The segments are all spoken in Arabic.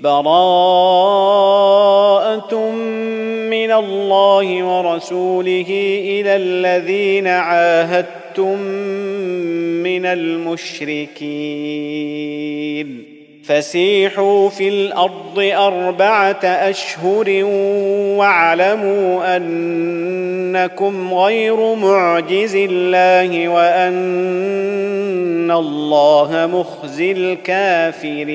براءة من الله ورسوله إلى الذين عاهدتم من المشركين. فسيحوا في الأرض أربعة أشهر واعلموا أنكم غير معجز الله وأن الله مخزي الكافرين.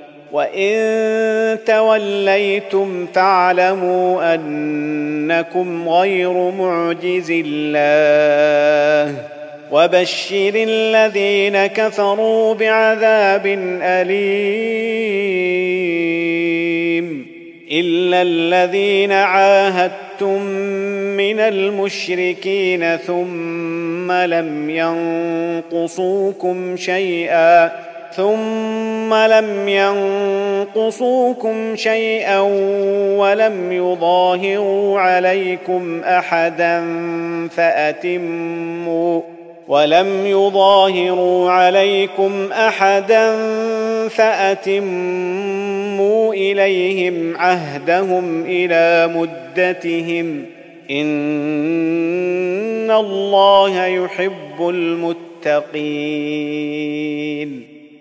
وان توليتم فاعلموا انكم غير معجز الله وبشر الذين كفروا بعذاب اليم الا الذين عاهدتم من المشركين ثم لم ينقصوكم شيئا ثم لم ينقصوكم شيئا ولم يظاهروا عليكم أحدا فأتموا ولم يظاهروا عليكم أحدا فأتموا إليهم عهدهم إلى مدتهم إن الله يحب المتقين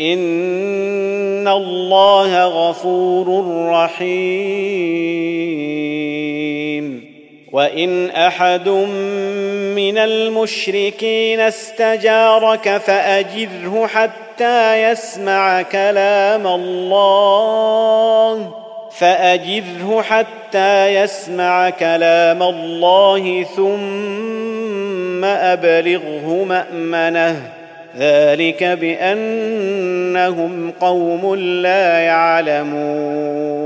ان الله غفور رحيم. وان احد من المشركين استجارك فاجره حتى يسمع كلام الله. فاجره حتى يسمع كلام الله ثم ابلغه مامنه. ذلك بأنهم قوم لا يعلمون.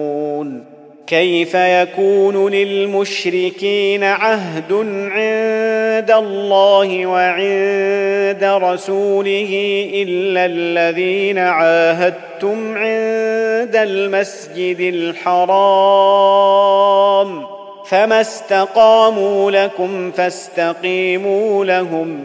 كيف يكون للمشركين عهد عند الله وعند رسوله إلا الذين عاهدتم عند المسجد الحرام؟ فما استقاموا لكم فاستقيموا لهم.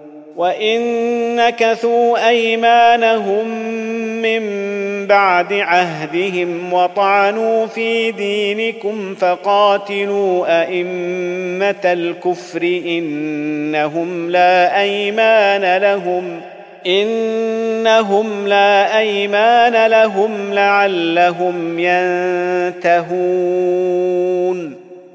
وان نكثوا ايمانهم من بعد عهدهم وطعنوا في دينكم فقاتلوا ائمه الكفر انهم لا ايمان لهم انهم لا ايمان لهم لعلهم ينتهون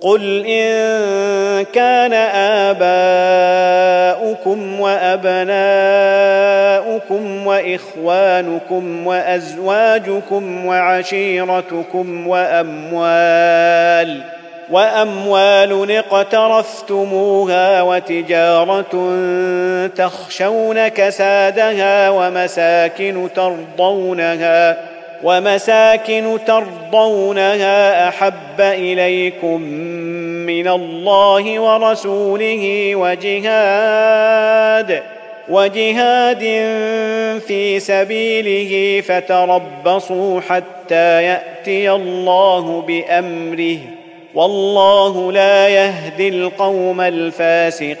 قل ان كان اباؤكم وابناؤكم واخوانكم وازواجكم وعشيرتكم واموال واموال اقترفتموها وتجاره تخشون كسادها ومساكن ترضونها ومساكن ترضونها أحب إليكم من الله ورسوله وجهاد وجهاد في سبيله فتربصوا حتى يأتي الله بأمره. والله لا يهدي القوم الفاسقين.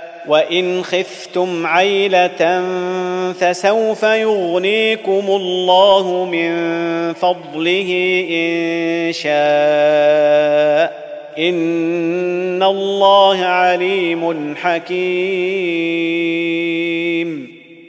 وإن خفتم عيلة فسوف يغنيكم الله من فضله إن شاء إن الله عليم حكيم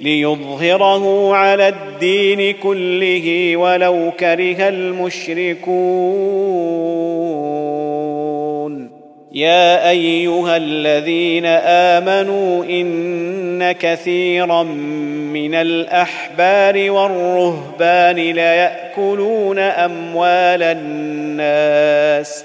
ليظهره على الدين كله ولو كره المشركون. يا أيها الذين آمنوا إن كثيرا من الأحبار والرهبان ليأكلون أموال الناس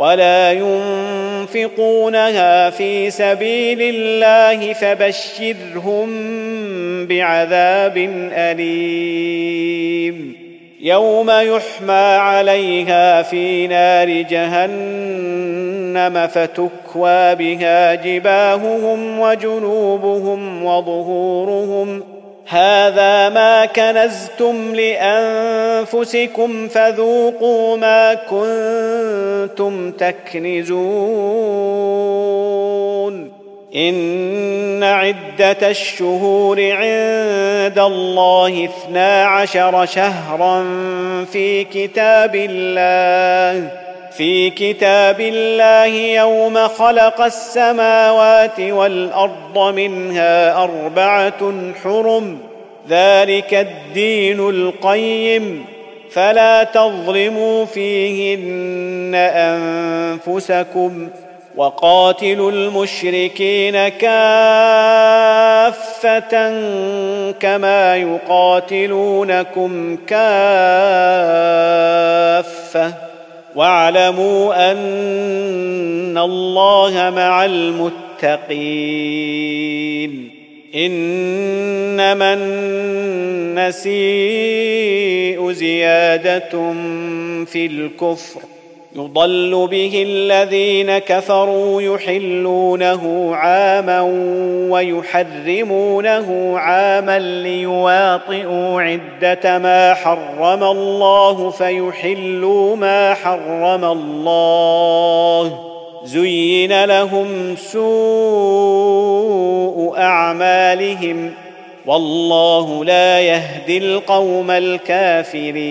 ولا ينفقونها في سبيل الله فبشرهم بعذاب أليم. يوم يحمى عليها في نار جهنم فتكوى بها جباههم وجنوبهم وظهورهم هذا ما كنزتم لأنفسكم فذوقوا ما كنتم تكنزون. إن عدة الشهور عند الله اثنا عشر شهرا في كتاب الله. في كتاب الله يوم خلق السماوات والأرض منها أربعة حرم ذلك الدين القيم. فلا تظلموا فيهن أنفسكم وقاتلوا المشركين كافة كما يقاتلونكم كافة. واعلموا أن الله مع المتقين. إنما النسيء زيادة في الكفر. يضل به الذين كفروا يحلونه عاما ويحرمونه عاما ليواطئوا عدة ما حرم الله فيحلوا ما حرم الله. زين لهم سوء أعمالهم. والله لا يهدي القوم الكافرين.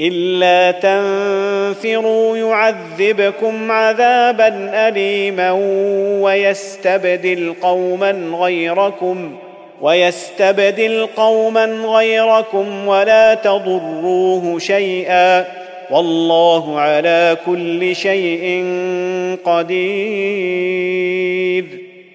إلا تنفروا يعذبكم عذابا اليما ويستبدل قوما غيركم ويستبدل قوما غيركم ولا تضروه شيئا. والله على كل شيء قدير.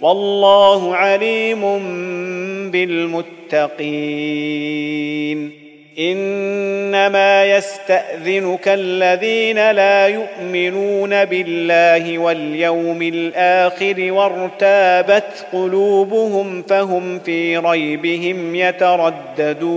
والله عليم بالمتقين. إنما يستأذنك الذين لا يؤمنون بالله واليوم الآخر وارتابت قلوبهم فهم في ريبهم يترددون.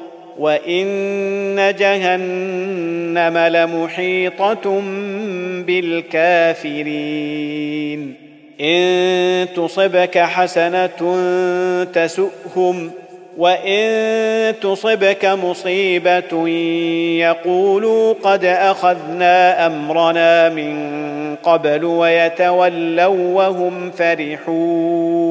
وان جهنم لمحيطه بالكافرين ان تصبك حسنه تسؤهم وان تصبك مصيبه يقولوا قد اخذنا امرنا من قبل ويتولوا وهم فرحون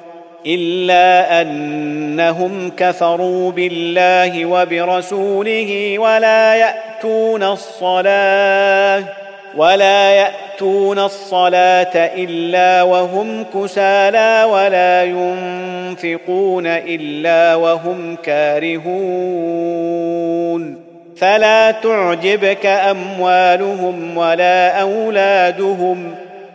إلا أنهم كفروا بالله وبرسوله ولا يأتون الصلاة ولا يأتون الصلاة إلا وهم كسالى ولا ينفقون إلا وهم كارهون. فلا تعجبك أموالهم ولا أولادهم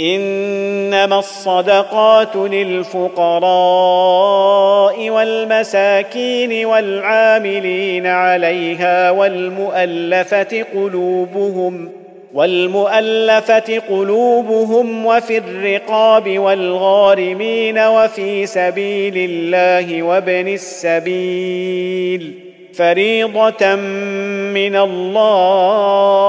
إنما الصدقات للفقراء والمساكين والعاملين عليها والمؤلفة قلوبهم والمؤلفة قلوبهم وفي الرقاب والغارمين وفي سبيل الله وابن السبيل. فريضة من الله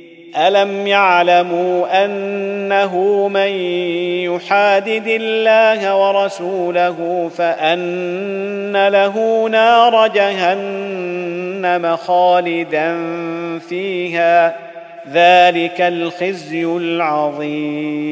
ألم يعلموا أنه من يحادد الله ورسوله فأن له نار جهنم خالدا فيها ذلك الخزي العظيم.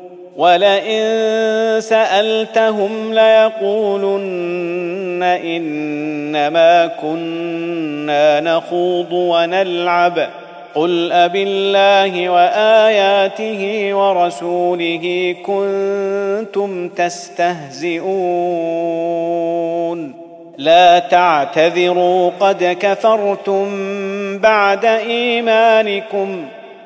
ولئن سألتهم ليقولن إنما كنا نخوض ونلعب. قل أبالله وآياته ورسوله كنتم تستهزئون. لا تعتذروا قد كفرتم بعد إيمانكم ۖ.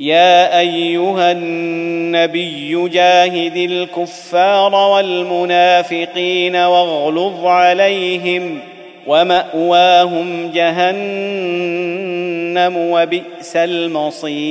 يا أيها النبي جاهد الكفار والمنافقين واغلظ عليهم ومأواهم جهنم وبئس المصير.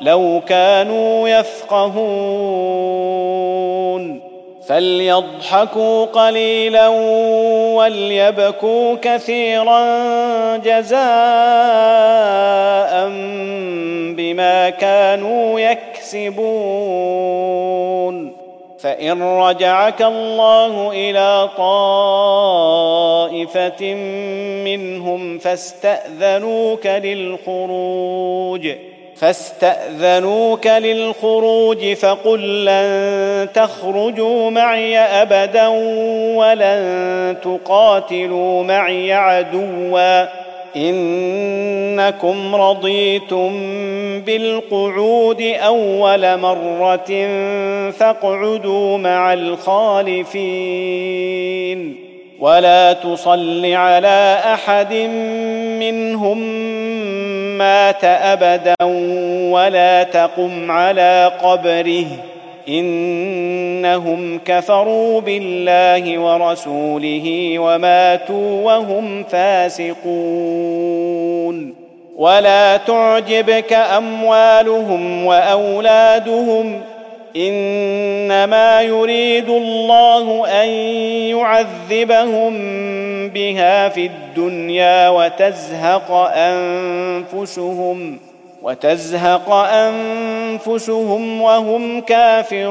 لو كانوا يفقهون فليضحكوا قليلا وليبكوا كثيرا جزاء بما كانوا يكسبون. فإن رجعك الله إلى طائفة منهم فاستأذنوك للخروج. فاستأذنوك للخروج فقل لن تخرجوا معي أبدا ولن تقاتلوا معي عدوا. إنكم رضيتم بالقعود أول مرة فاقعدوا مع الخالفين. ولا تصل على أحد منهم مات أبدا ولا تقم على قبره. إنهم كفروا بالله ورسوله وماتوا وهم فاسقون. ولا تعجبك أموالهم وأولادهم إنما يريد الله أن يعذبهم بها في الدنيا وتزهق أنفسهم وتزهق أنفسهم وهم كافرون.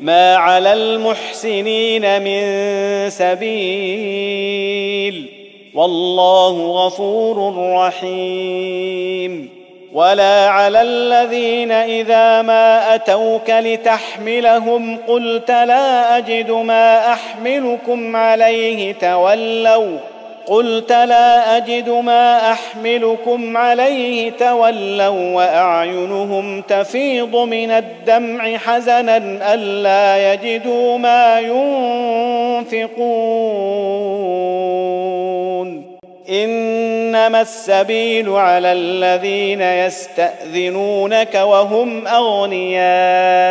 ما على المحسنين من سبيل والله غفور رحيم ولا على الذين إذا ما أتوك لتحملهم قلت لا أجد ما أحملكم عليه تولوا قلت لا أجد ما أحملكم عليه تولوا وأعينهم تفيض من الدمع حزنا ألا يجدوا ما ينفقون. إنما السبيل على الذين يستأذنونك وهم أغنياء.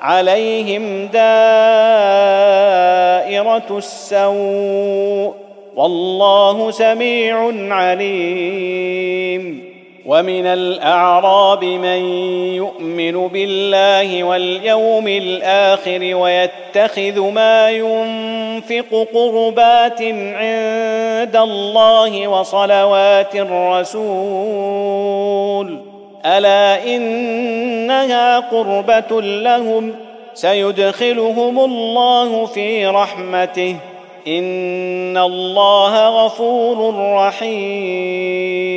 عليهم دائرة السوء والله سميع عليم. ومن الأعراب من يؤمن بالله واليوم الآخر ويتخذ ما ينفق قربات عند الله وصلوات الرسول ألا إنها قربة لهم سيدخلهم الله في رحمته إن الله غفور رحيم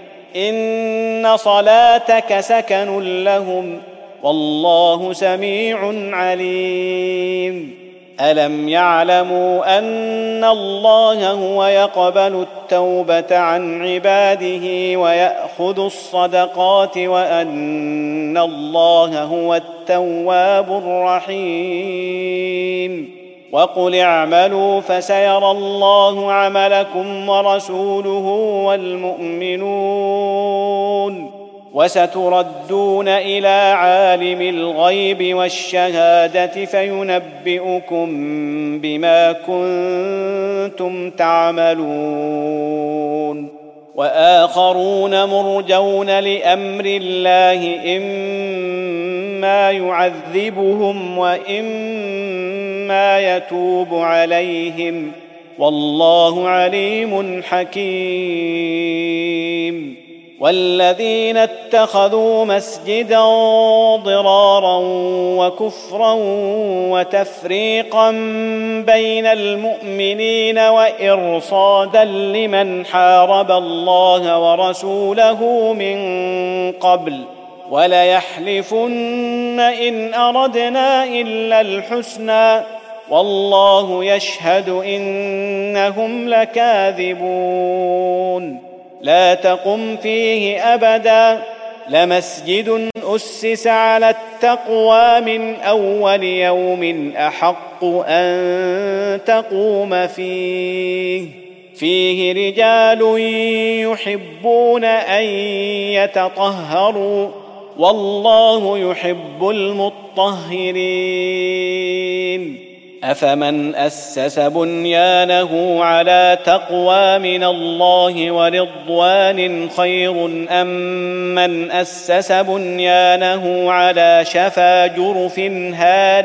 إن صلاتك سكن لهم والله سميع عليم. ألم يعلموا أن الله هو يقبل التوبة عن عباده ويأخذ الصدقات وأن الله هو التواب الرحيم. وقل اعملوا فسيرى الله عملكم ورسوله والمؤمنون وستردون إلى عالم الغيب والشهادة فينبئكم بما كنتم تعملون وآخرون مرجون لأمر الله إما يعذبهم وإما يتوب عليهم والله عليم حكيم والذين اتخذوا مسجدا ضرارا وكفرا وتفريقا بين المؤمنين وإرصادا لمن حارب الله ورسوله من قبل وليحلفن ان اردنا الا الحسنى والله يشهد إنهم لكاذبون. لا تقم فيه أبدا. لمسجد أسس على التقوى من أول يوم أحق أن تقوم فيه. فيه رجال يحبون أن يتطهروا. والله يحب المطهرين. أفمن أسس بنيانه على تقوى من الله ورضوان خير أم من أسس بنيانه على شفا جرف هار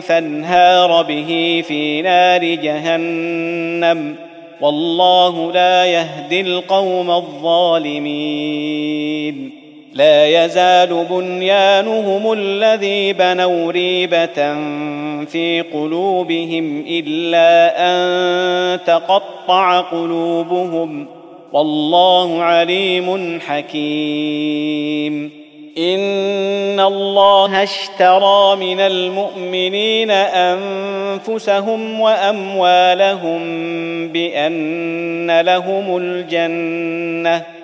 فانهار به في نار جهنم؟ والله لا يهدي القوم الظالمين. لا يزال بنيانهم الذي بنوا ريبة في قلوبهم إلا أن تقطع قلوبهم. والله عليم حكيم. إن الله اشترى من المؤمنين أنفسهم وأموالهم بأن لهم الجنة.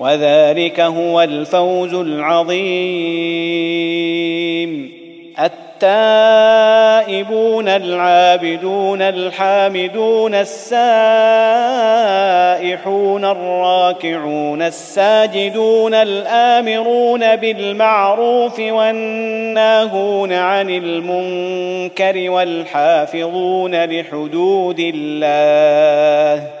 وذلك هو الفوز العظيم. التائبون العابدون الحامدون السائحون الراكعون الساجدون الآمرون بالمعروف والناهون عن المنكر والحافظون لحدود الله.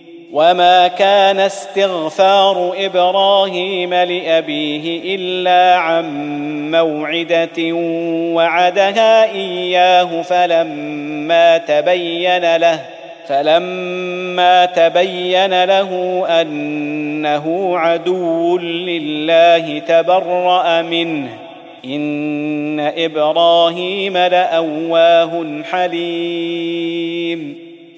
وما كان استغفار إبراهيم لابيه الا عن موعده وعدها اياه فلما تبين له فلما تبين له انه عدو لله تبرا منه ان إبراهيم لاواه حليم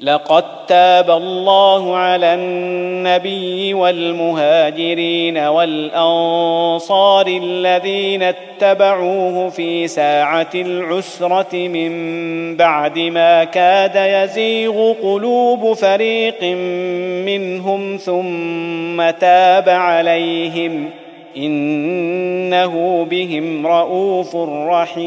لقد تاب الله على النبي والمهاجرين والأنصار الذين اتبعوه في ساعة العسرة من بعد ما كاد يزيغ قلوب فريق منهم ثم تاب عليهم إنه بهم رءوف رحيم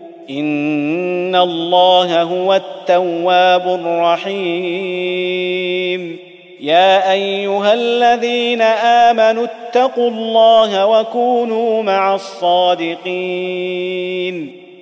ان الله هو التواب الرحيم يا ايها الذين امنوا اتقوا الله وكونوا مع الصادقين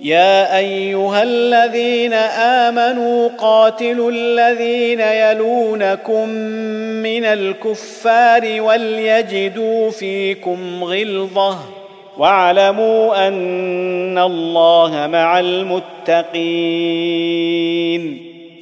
يا أيها الذين آمنوا قاتلوا الذين يلونكم من الكفار وليجدوا فيكم غلظة واعلموا أن الله مع المتقين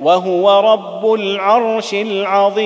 وهو رب العرش العظيم.